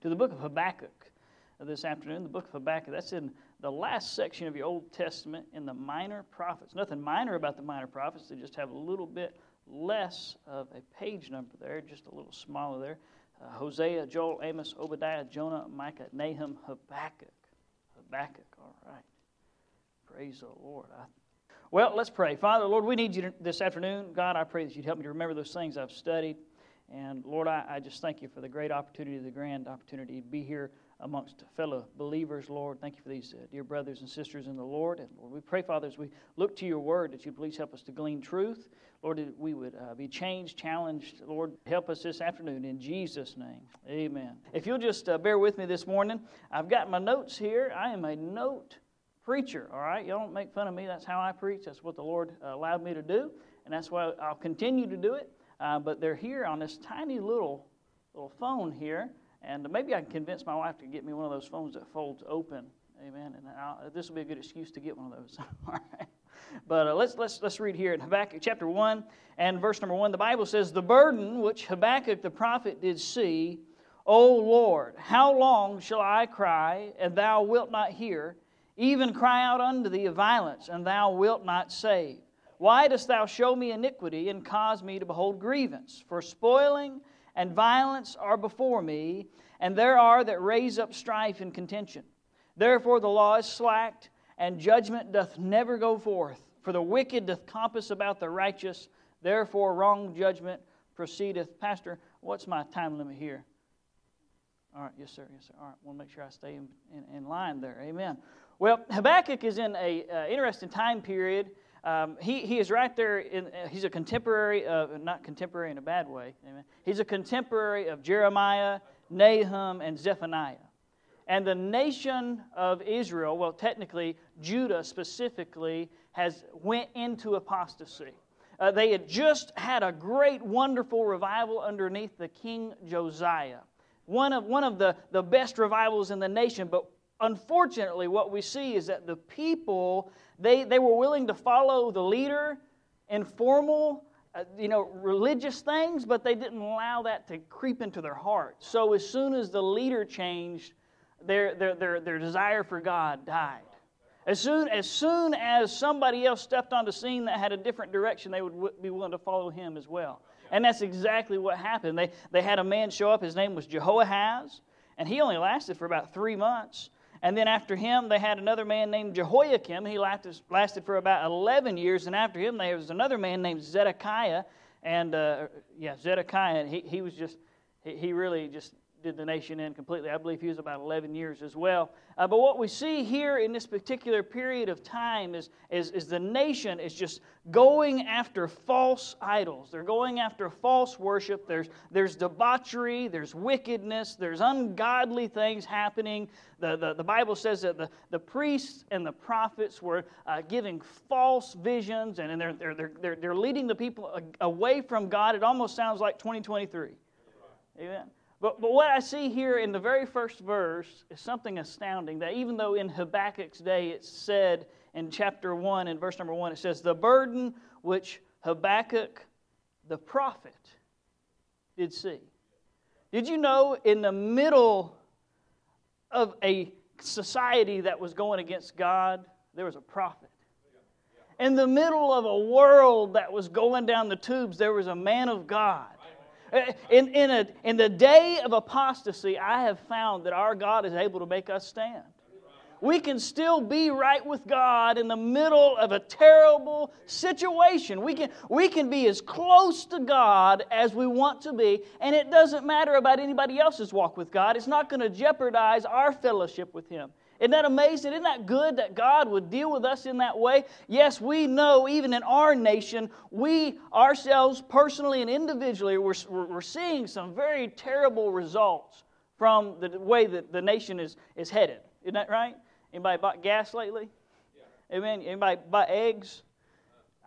to the book of Habakkuk this afternoon. The book of Habakkuk, that's in the last section of your Old Testament in the minor prophets. Nothing minor about the minor prophets, they just have a little bit less of a page number there, just a little smaller there. Uh, Hosea, Joel, Amos, Obadiah, Jonah, Micah, Nahum, Habakkuk. Habakkuk, all right. Praise the Lord. I, well, let's pray. Father, Lord, we need you this afternoon. God, I pray that you'd help me to remember those things I've studied. And Lord, I, I just thank you for the great opportunity, the grand opportunity to be here amongst fellow believers, Lord. Thank you for these uh, dear brothers and sisters in the Lord. And Lord, we pray, Father, as we look to your word, that you please help us to glean truth. Lord, that we would uh, be changed, challenged. Lord, help us this afternoon in Jesus' name. Amen. If you'll just uh, bear with me this morning, I've got my notes here. I am a note preacher, all right? Y'all don't make fun of me. That's how I preach. That's what the Lord uh, allowed me to do, and that's why I'll continue to do it. Uh, but they're here on this tiny little little phone here. And maybe I can convince my wife to get me one of those phones that folds open. Amen. And I'll, this will be a good excuse to get one of those. All right. But uh, let's, let's, let's read here in Habakkuk chapter 1 and verse number 1. The Bible says, The burden which Habakkuk the prophet did see, O Lord, how long shall I cry, and thou wilt not hear? Even cry out unto thee of violence, and thou wilt not save. Why dost thou show me iniquity and cause me to behold grievance? For spoiling and violence are before me, and there are that raise up strife and contention. Therefore the law is slacked, and judgment doth never go forth. For the wicked doth compass about the righteous, therefore wrong judgment proceedeth. Pastor, what's my time limit here? All right, yes, sir, yes, sir. All right, to make sure I stay in, in, in line there. Amen. Well, Habakkuk is in an uh, interesting time period um, he, he is right there. In, uh, he's a contemporary of, not contemporary in a bad way. Amen. He's a contemporary of Jeremiah, Nahum, and Zephaniah. And the nation of Israel, well, technically, Judah specifically, has went into apostasy. Uh, they had just had a great, wonderful revival underneath the King Josiah. One of, one of the, the best revivals in the nation, but unfortunately, what we see is that the people they, they were willing to follow the leader in formal, uh, you know, religious things, but they didn't allow that to creep into their heart. So as soon as the leader changed, their, their, their, their desire for God died. As soon, as soon as somebody else stepped on the scene that had a different direction, they would w- be willing to follow him as well. And that's exactly what happened. They, they had a man show up. His name was Jehoahaz, and he only lasted for about three months. And then after him, they had another man named Jehoiakim. He lasted for about 11 years. And after him, there was another man named Zedekiah. And, uh, yeah, Zedekiah, he, he was just, he, he really just did the nation in completely. I believe he was about 11 years as well. Uh, but what we see here in this particular period of time is, is, is the nation is just going after false idols. They're going after false worship. There's, there's debauchery, there's wickedness, there's ungodly things happening. The, the, the Bible says that the, the priests and the prophets were uh, giving false visions and, and they're, they're, they're, they're leading the people away from God. It almost sounds like 2023. Amen. But, but what I see here in the very first verse is something astounding that even though in Habakkuk's day it said in chapter 1, in verse number 1, it says, The burden which Habakkuk the prophet did see. Did you know in the middle of a society that was going against God, there was a prophet? In the middle of a world that was going down the tubes, there was a man of God Uh, in, in, a, in the day of apostasy, I have found that our God is able to make us stand. We can still be right with God in the middle of a terrible situation. We can, we can be as close to God as we want to be, and it doesn't matter about anybody else's walk with God. It's not going to jeopardize our fellowship with Him. Isn't that amazing? Isn't that good that God would deal with us in that way? Yes, we know even in our nation, we ourselves, personally and individually, we're, we're seeing some very terrible results from the way that the nation is, is headed. Isn't that right? Anybody bought gas lately? Yeah. Amen. Anybody bought eggs?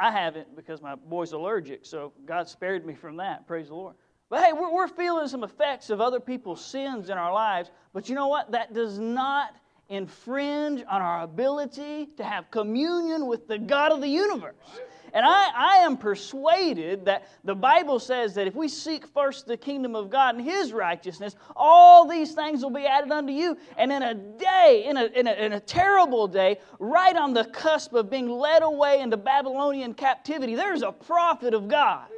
I haven't because my boy's allergic, so God spared me from that. Praise the Lord. But hey, we're, we're feeling some effects of other people's sins in our lives. But you know what? That does not infringe on our ability to have communion with the God of the universe. And I, I am persuaded that the Bible says that if we seek first the kingdom of God and His righteousness, all these things will be added unto you. And in a day, in a, in a, in a terrible day, right on the cusp of being led away into Babylonian captivity, there's a prophet of God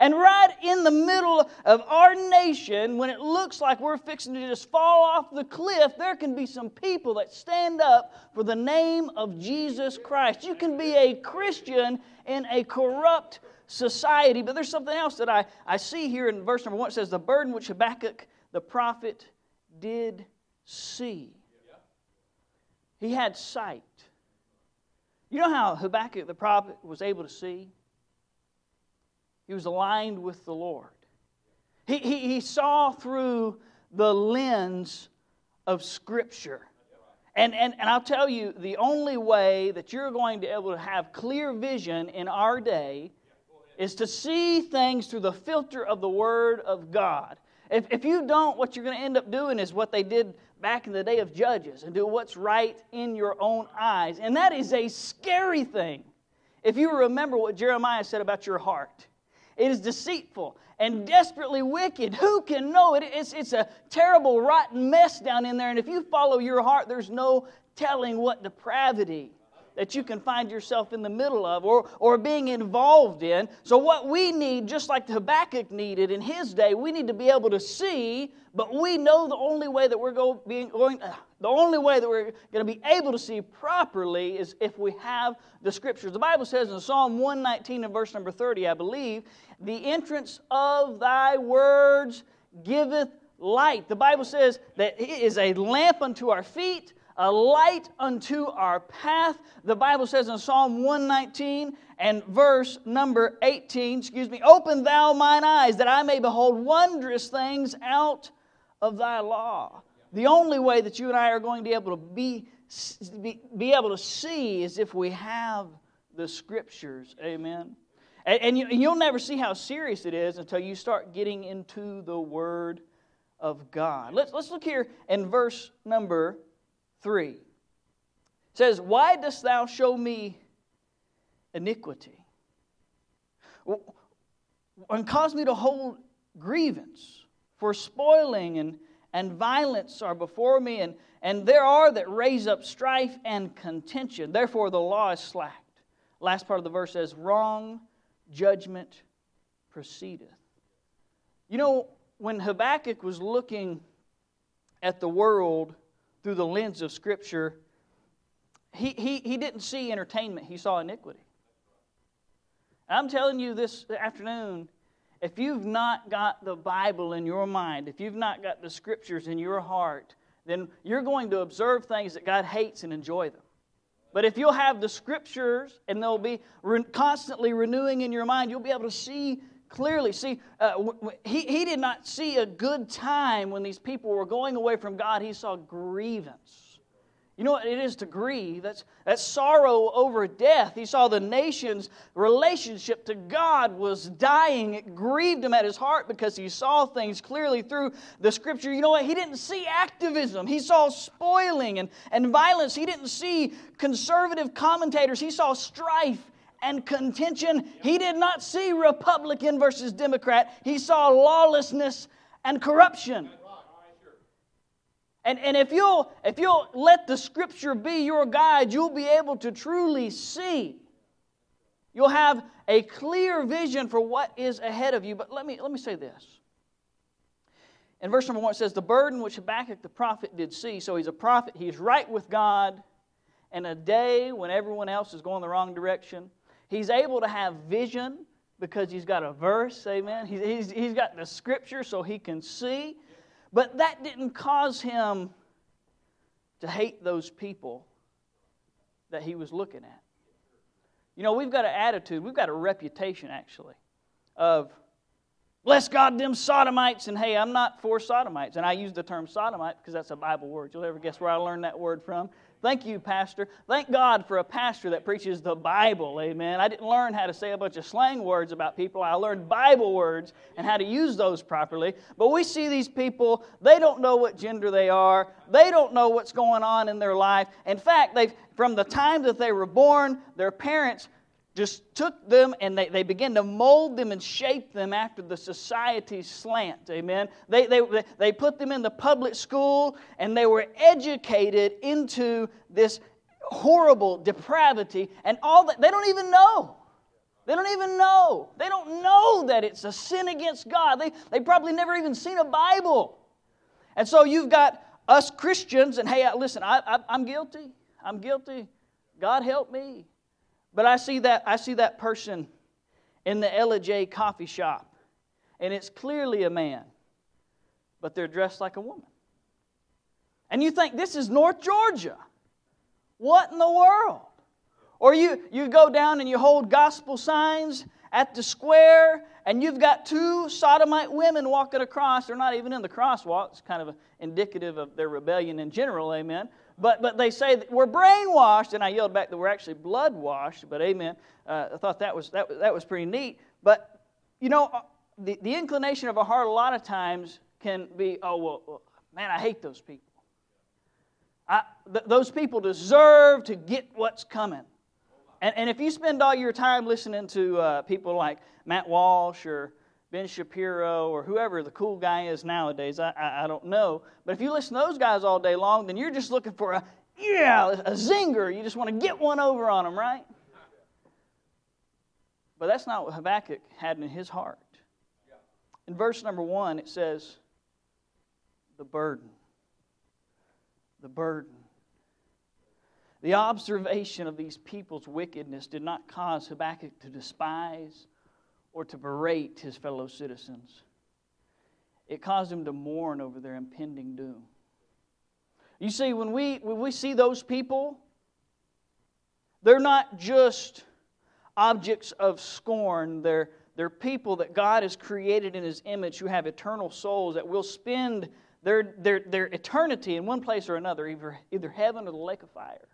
and right in the middle of our nation, when it looks like we're fixing to just fall off the cliff, there can be some people that stand up for the name of Jesus Christ. You can be a Christian in a corrupt society. But there's something else that I, I see here in verse number one. It says, The burden which Habakkuk the prophet did see. He had sight. You know how Habakkuk the prophet was able to see? He was aligned with the Lord. He, he, he saw through the lens of Scripture. And, and, and I'll tell you, the only way that you're going to be able to have clear vision in our day is to see things through the filter of the Word of God. If, if you don't, what you're going to end up doing is what they did back in the day of Judges and do what's right in your own eyes. And that is a scary thing. If you remember what Jeremiah said about your heart, it is deceitful and desperately wicked. Who can know it? It's, it's a terrible, rotten mess down in there. And if you follow your heart, there's no telling what depravity that you can find yourself in the middle of or, or being involved in. So, what we need, just like Habakkuk needed in his day, we need to be able to see, but we know the only way that we're go, being, going, uh, the only way that we're going to be able to see properly is if we have the scriptures. The Bible says in Psalm 119 and verse number 30, I believe, the entrance of thy words giveth light. The Bible says that it is a lamp unto our feet, a light unto our path. The Bible says in Psalm 119 and verse number 18, excuse me, open thou mine eyes that I may behold wondrous things out of thy law. The only way that you and I are going to be able to be, be, be able to see is if we have the scriptures. Amen. And, and, you, you'll never see how serious it is until you start getting into the Word of God. Let's, let's look here in verse number 3. It says, Why dost thou show me iniquity? And cause me to hold grievance, for spoiling and, and violence are before me, and, and there are that raise up strife and contention. Therefore, the law is slacked. Last part of the verse says, Wrong judgment proceedeth. You know, when Habakkuk was looking at the world through the lens of Scripture, he, he, he didn't see entertainment, he saw iniquity. I'm telling you this afternoon if you've not got the Bible in your mind, if you've not got the Scriptures in your heart, then you're going to observe things that God hates and enjoy them. But if you'll have the scriptures and they'll be re- constantly renewing in your mind, you'll be able to see clearly. See, uh, he, he did not see a good time when these people were going away from God, he saw grievance. You know what it is to grieve? That's, that's sorrow over death. He saw the nation's relationship to God was dying. It grieved him at his heart because he saw things clearly through the scripture. You know what? He didn't see activism, he saw spoiling and, and violence. He didn't see conservative commentators, he saw strife and contention. He did not see Republican versus Democrat, he saw lawlessness and corruption. And, and if, you'll, if you'll let the scripture be your guide, you'll be able to truly see. You'll have a clear vision for what is ahead of you. But let me, let me say this. In verse number one, it says, The burden which Habakkuk the prophet did see. So he's a prophet, he's right with God. and a day when everyone else is going the wrong direction, he's able to have vision because he's got a verse, amen. He's, he's, he's got the scripture so he can see. But that didn't cause him to hate those people that he was looking at. You know, we've got an attitude, we've got a reputation actually of bless God them sodomites and hey, I'm not for sodomites. And I use the term sodomite because that's a Bible word. You'll ever guess where I learned that word from? Thank you, Pastor. Thank God for a pastor that preaches the Bible. Amen. I didn't learn how to say a bunch of slang words about people. I learned Bible words and how to use those properly. But we see these people, they don't know what gender they are, they don't know what's going on in their life. In fact, they've, from the time that they were born, their parents just took them and they, they began to mold them and shape them after the society's slant. Amen. They, they, they put them in the public school and they were educated into this horrible depravity and all that. They don't even know. They don't even know. They don't know that it's a sin against God. They, they probably never even seen a Bible. And so you've got us Christians, and hey, uh, listen, I, I, I'm guilty. I'm guilty. God help me. But I see that, I see that person in the Ellijay coffee shop, and it's clearly a man, but they're dressed like a woman. And you think, this is North Georgia. What in the world? Or you, you go down and you hold gospel signs at the square, and you've got two sodomite women walking across. They're not even in the crosswalk. It's kind of indicative of their rebellion in general, amen. But, but they say we're brainwashed, and I yelled back that we're actually blood washed, but amen. Uh, I thought that was, that, was, that was pretty neat. But, you know, uh, the, the inclination of our heart a lot of times can be, oh, well man, I hate those people. I, th- those people deserve to get what's coming. And, and if you spend all your time listening to uh, people like Matt Walsh or Ben Shapiro or whoever the cool guy is nowadays. I, I, I, don't know. But if you listen to those guys all day long, then you're just looking for a, yeah, a zinger. You just want to get one over on them, right? But that's not what Habakkuk had in his heart. In verse number one, it says, the burden. The burden. The observation of these people's wickedness did not cause Habakkuk to despise or to berate his fellow citizens. It caused him to mourn over their impending doom. You see, when we, when we see those people, they're not just objects of scorn. They're, they're people that God has created in His image who have eternal souls that will spend their, their, their eternity in one place or another, either, either heaven or the lake of fire.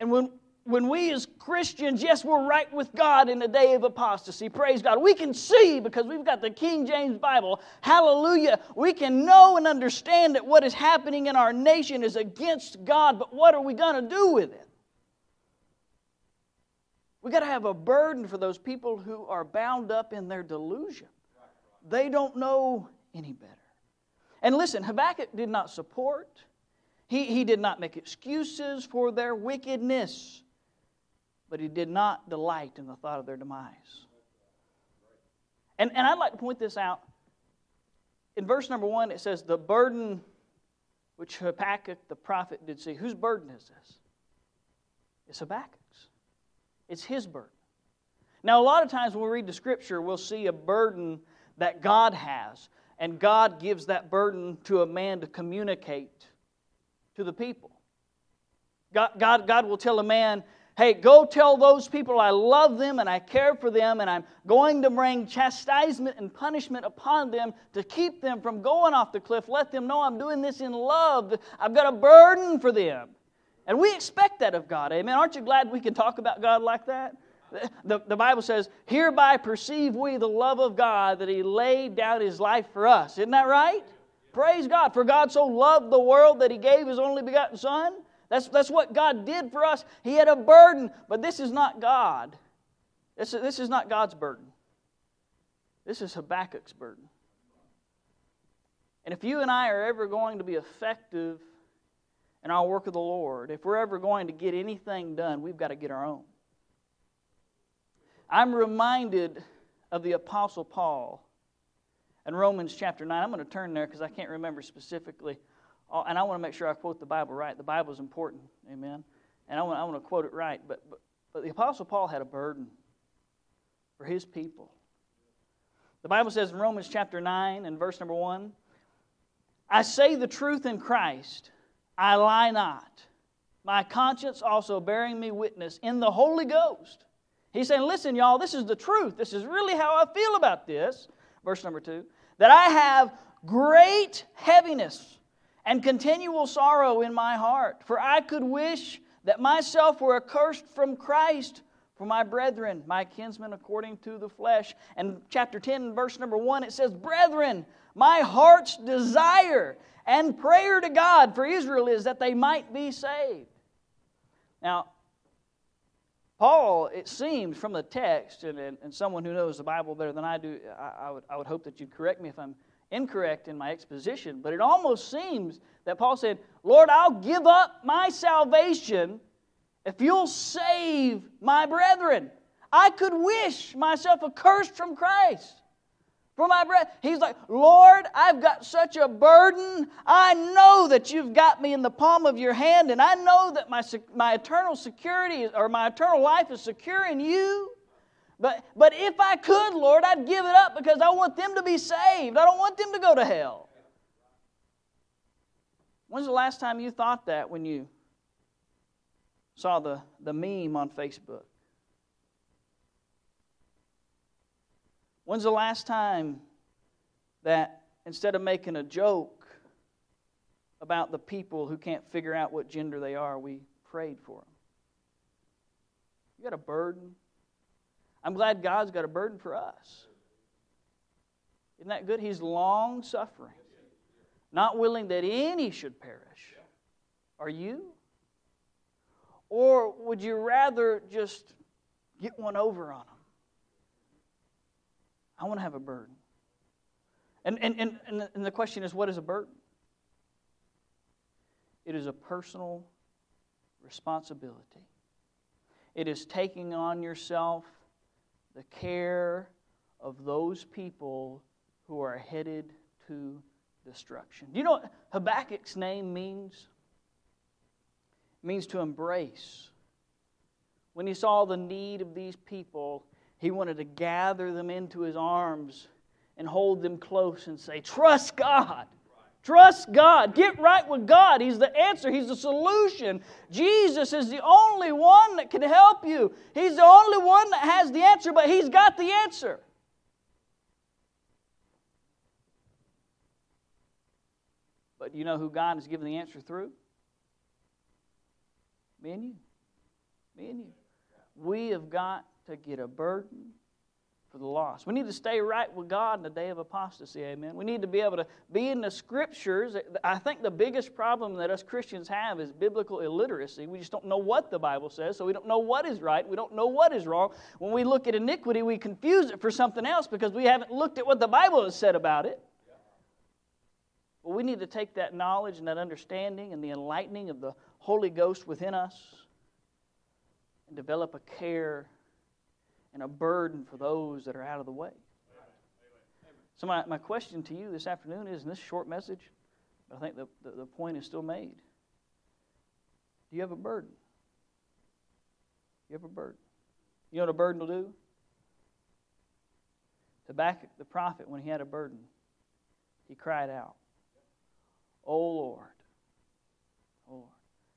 And when, when we as Christians, yes, we're right with God in the day of apostasy. Praise God. We can see because we've got the King James Bible. Hallelujah. We can know and understand that what is happening in our nation is against God, but what are we going to do with it? We've got to have a burden for those people who are bound up in their delusion. They don't know any better. And listen, Habakkuk did not support, he, he did not make excuses for their wickedness but he did not delight in the thought of their demise. And, and I'd like to point this out. In verse number one, it says, The burden which Habakkuk the prophet did see. Whose burden is this? It's Habakkuk's. It's his burden. Now, a lot of times when we read the scripture, we'll see a burden that God has, and God gives that burden to a man to communicate to the people. God, God, God will tell a man, Hey, go tell those people I love them and I care for them, and I'm going to bring chastisement and punishment upon them to keep them from going off the cliff. Let them know I'm doing this in love. I've got a burden for them. And we expect that of God. Amen. Aren't you glad we can talk about God like that? The, the Bible says, Hereby perceive we the love of God that He laid down His life for us. Isn't that right? Praise God. For God so loved the world that He gave His only begotten Son that's, that's what God did for us. He had a burden, but this is not God. This, this is not God's burden. This is Habakkuk's burden. And if you and I are ever going to be effective in our work of the Lord, if we're ever going to get anything done, we've got to get our own. I'm reminded of the Apostle Paul in Romans chapter 9. I'm going to turn there because I can't remember specifically and I want to make sure I quote the Bible right. The Bible is important, amen. And I want, I want to quote it right. But, but, but the Apostle Paul had a burden for his people. The Bible says in Romans chapter 9 and verse number 1 I say the truth in Christ, I lie not. My conscience also bearing me witness in the Holy Ghost. He's saying, Listen, y'all, this is the truth. This is really how I feel about this. Verse number 2 that I have great heaviness and continual sorrow in my heart. For I could wish that myself were accursed from Christ for my brethren, my kinsmen according to the flesh. And chapter 10, verse number 1, it says, Brethren, my heart's desire and prayer to God for Israel is that they might be saved. Now, Paul, it seems from the text, and, and, and someone who knows the Bible better than I do, I, I, would, I would hope that you'd correct me if I'm incorrect in my exposition, but it almost seems that Paul said, Lord, I'll give up my salvation if you'll save my brethren. I could wish myself accursed from Christ for my breath. He's like, Lord, I've got such a burden. I know that you've got me in the palm of your hand, and I know that my, my eternal security or my eternal life is secure in you. But, but if I could, Lord, I'd give it up because I want them to be saved. I don't want them to go to hell. When's the last time you thought that when you saw the, the meme on Facebook? When's the last time that instead of making a joke about the people who can't figure out what gender they are, we prayed for them? You got a burden? I'm glad God's got a burden for us. Isn't that good? He's long suffering, not willing that any should perish. Are you? Or would you rather just get one over on? I want to have a burden. And, and, and, and the question is what is a burden? It is a personal responsibility. It is taking on yourself the care of those people who are headed to destruction. Do you know what Habakkuk's name means? It means to embrace. When he saw the need of these people, he wanted to gather them into his arms and hold them close and say, Trust God. Trust God. Get right with God. He's the answer, He's the solution. Jesus is the only one that can help you. He's the only one that has the answer, but He's got the answer. But you know who God has given the answer through? Me and you. Me and you. We have got to get a burden for the lost. We need to stay right with God in the day of apostasy, amen. We need to be able to be in the scriptures. I think the biggest problem that us Christians have is biblical illiteracy. We just don't know what the Bible says, so we don't know what is right, we don't know what is wrong. When we look at iniquity, we confuse it for something else because we haven't looked at what the Bible has said about it. But we need to take that knowledge and that understanding and the enlightening of the Holy Ghost within us and develop a care and a burden for those that are out of the way. So, my, my question to you this afternoon is in this short message, I think the, the, the point is still made. Do you have a burden? You have a burden. You know what a burden will do? To back the prophet, when he had a burden, he cried out, Oh